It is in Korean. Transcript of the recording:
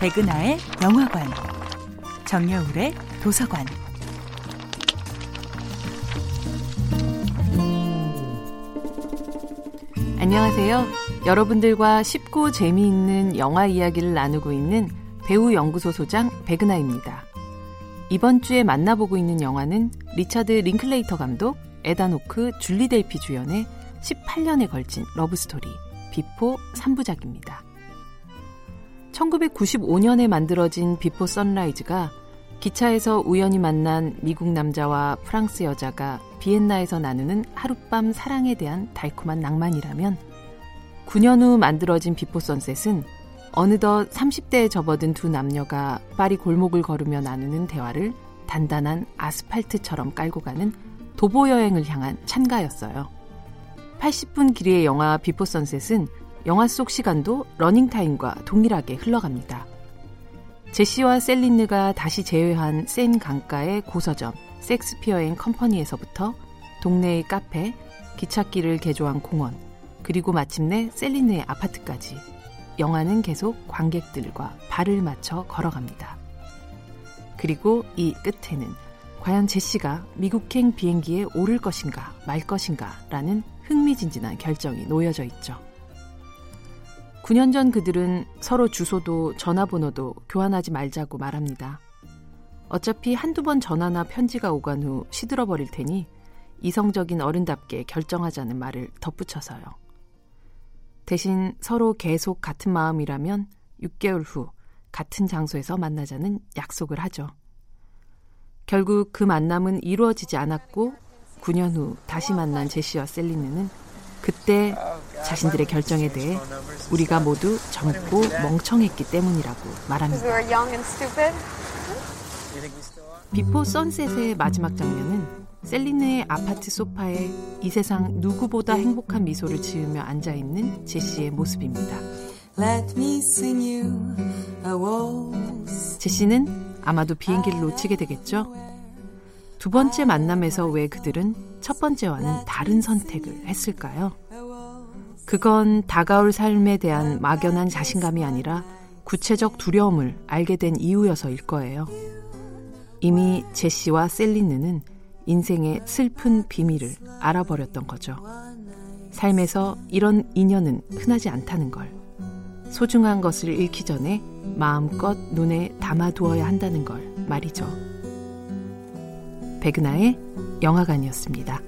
백은하의 영화관, 정여울의 도서관. 안녕하세요. 여러분들과 쉽고 재미있는 영화 이야기를 나누고 있는 배우 연구소 소장 백은하입니다. 이번 주에 만나보고 있는 영화는 리차드 링클레이터 감독, 에단 호크, 줄리 델피 주연의 18년에 걸친 러브스토리, 비포 3부작입니다. 1995년에 만들어진 비포 선라이즈가 기차에서 우연히 만난 미국 남자와 프랑스 여자가 비엔나에서 나누는 하룻밤 사랑에 대한 달콤한 낭만이라면 9년 후 만들어진 비포 선셋은 어느덧 30대에 접어든 두 남녀가 파리 골목을 걸으며 나누는 대화를 단단한 아스팔트처럼 깔고 가는 도보 여행을 향한 찬가였어요. 80분 길이의 영화 비포 선셋은 영화 속 시간도 러닝타임과 동일하게 흘러갑니다. 제시와 셀린느가 다시 재회한 센 강가의 고서점 섹스피어 앤 컴퍼니에서부터 동네의 카페, 기찻길을 개조한 공원, 그리고 마침내 셀린느의 아파트까지 영화는 계속 관객들과 발을 맞춰 걸어갑니다. 그리고 이 끝에는 과연 제시가 미국행 비행기에 오를 것인가 말 것인가 라는 흥미진진한 결정이 놓여져 있죠. 9년 전 그들은 서로 주소도 전화번호도 교환하지 말자고 말합니다. 어차피 한두 번 전화나 편지가 오간 후 시들어 버릴 테니 이성적인 어른답게 결정하자는 말을 덧붙여서요. 대신 서로 계속 같은 마음이라면 6개월 후 같은 장소에서 만나자는 약속을 하죠. 결국 그 만남은 이루어지지 않았고 9년 후 다시 만난 제시와 셀리느는 그때 자신들의 결정에 대해 우리가 모두 젊고 멍청했기 때문이라고 말합니다. 비포 선셋의 마지막 장면은 셀리느의 아파트 소파에 이 세상 누구보다 행복한 미소를 지으며 앉아 있는 제시의 모습입니다. 제시는 아마도 비행기를 놓치게 되겠죠? 두 번째 만남에서 왜 그들은 첫 번째와는 다른 선택을 했을까요? 그건 다가올 삶에 대한 막연한 자신감이 아니라 구체적 두려움을 알게 된 이유여서일 거예요. 이미 제시와 셀리느는 인생의 슬픈 비밀을 알아버렸던 거죠. 삶에서 이런 인연은 흔하지 않다는 걸. 소중한 것을 잃기 전에 마음껏 눈에 담아두어야 한다는 걸 말이죠. 백은하의 영화관이었습니다.